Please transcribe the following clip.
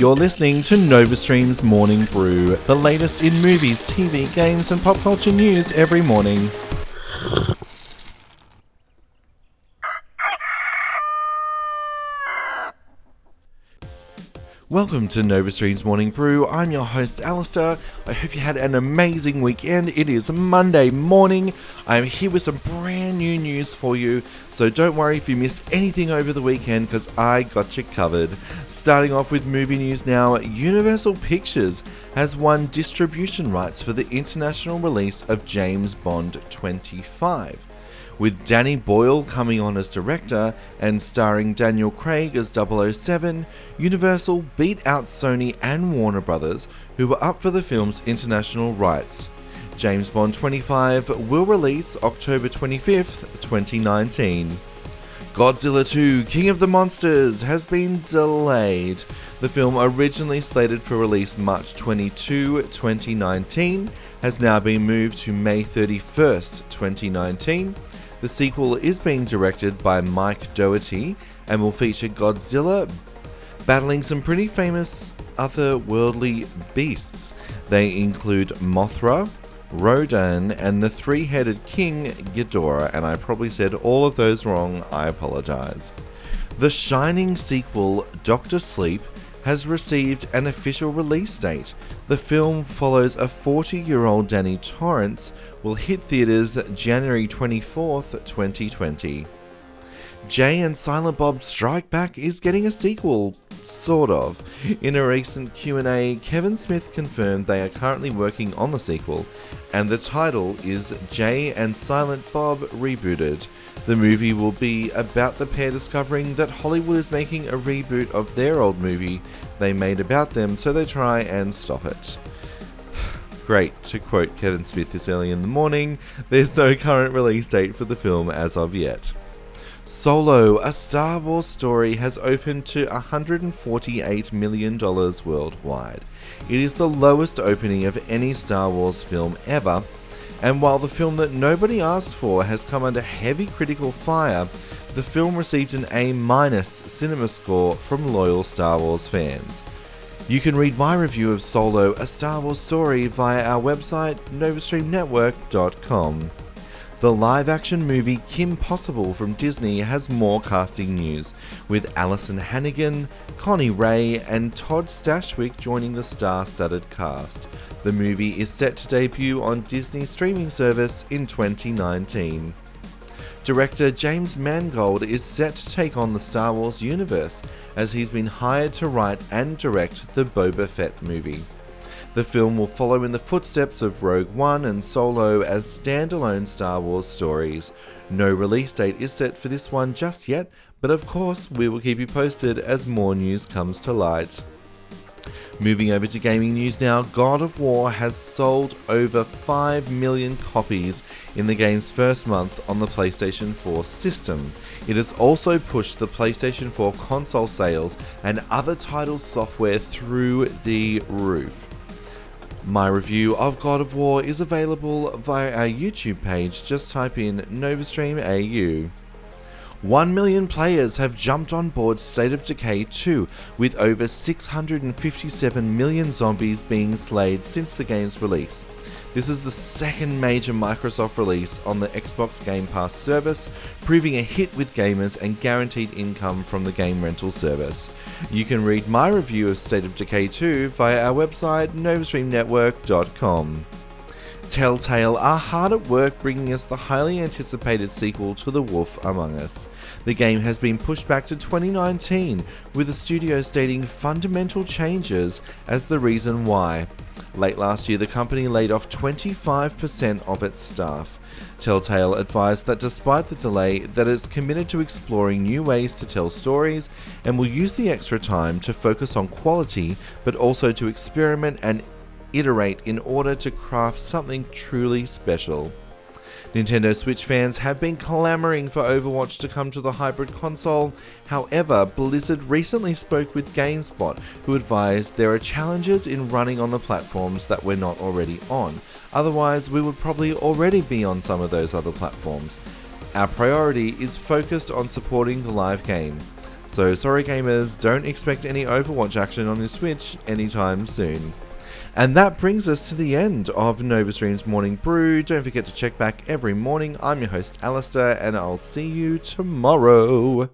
You're listening to NovaStream's Morning Brew, the latest in movies, TV, games, and pop culture news every morning. Welcome to NovaStream's Morning Brew. I'm your host, Alistair. I hope you had an amazing weekend. It is Monday morning. I'm here with some brand new news for you, so don't worry if you missed anything over the weekend because I got you covered. Starting off with movie news now Universal Pictures has won distribution rights for the international release of James Bond 25 with Danny Boyle coming on as director and starring Daniel Craig as 007, Universal beat out Sony and Warner Brothers, who were up for the film's international rights. James Bond 25 will release October 25th, 2019. Godzilla 2 King of the Monsters has been delayed. The film, originally slated for release March 22, 2019, has now been moved to May 31st, 2019 the sequel is being directed by Mike Dougherty and will feature Godzilla battling some pretty famous otherworldly beasts. They include Mothra, Rodan, and the three headed king Ghidorah, and I probably said all of those wrong, I apologize. The Shining sequel, Doctor Sleep, has received an official release date. The film follows a 40 year old Danny Torrance, will hit theaters January 24th, 2020. Jay and Silent Bob Strike Back is getting a sequel, sort of. In a recent Q&A, Kevin Smith confirmed they are currently working on the sequel, and the title is Jay and Silent Bob Rebooted. The movie will be about the pair discovering that Hollywood is making a reboot of their old movie they made about them, so they try and stop it. Great, to quote Kevin Smith this early in the morning, there's no current release date for the film as of yet. Solo, a Star Wars story, has opened to $148 million worldwide. It is the lowest opening of any Star Wars film ever, and while the film that nobody asked for has come under heavy critical fire, the film received an A minus cinema score from loyal Star Wars fans. You can read my review of Solo, a Star Wars story via our website, novastreamnetwork.com. The live action movie Kim Possible from Disney has more casting news, with Alyson Hannigan, Connie Ray, and Todd Stashwick joining the star studded cast. The movie is set to debut on Disney's streaming service in 2019. Director James Mangold is set to take on the Star Wars universe as he's been hired to write and direct the Boba Fett movie. The film will follow in the footsteps of Rogue One and Solo as standalone Star Wars stories. No release date is set for this one just yet, but of course, we will keep you posted as more news comes to light. Moving over to gaming news now, God of War has sold over 5 million copies in the game's first month on the PlayStation 4 system. It has also pushed the PlayStation 4 console sales and other titles' software through the roof. My review of God of War is available via our YouTube page. Just type in NovaStream AU. 1 million players have jumped on board State of Decay 2, with over 657 million zombies being slayed since the game's release. This is the second major Microsoft release on the Xbox Game Pass service, proving a hit with gamers and guaranteed income from the game rental service. You can read my review of State of Decay 2 via our website novastreamnetwork.com. Telltale are hard at work bringing us the highly anticipated sequel to The Wolf Among Us. The game has been pushed back to 2019, with the studio stating fundamental changes as the reason why. Late last year, the company laid off 25% of its staff. Telltale advised that despite the delay, that it's committed to exploring new ways to tell stories and will use the extra time to focus on quality, but also to experiment and iterate in order to craft something truly special. Nintendo Switch fans have been clamoring for Overwatch to come to the hybrid console. However, Blizzard recently spoke with GameSpot, who advised there are challenges in running on the platforms that we're not already on. Otherwise, we would probably already be on some of those other platforms. Our priority is focused on supporting the live game. So sorry gamers, don't expect any Overwatch action on your Switch anytime soon. And that brings us to the end of Nova Stream's Morning Brew. Don't forget to check back every morning. I'm your host, Alistair, and I'll see you tomorrow.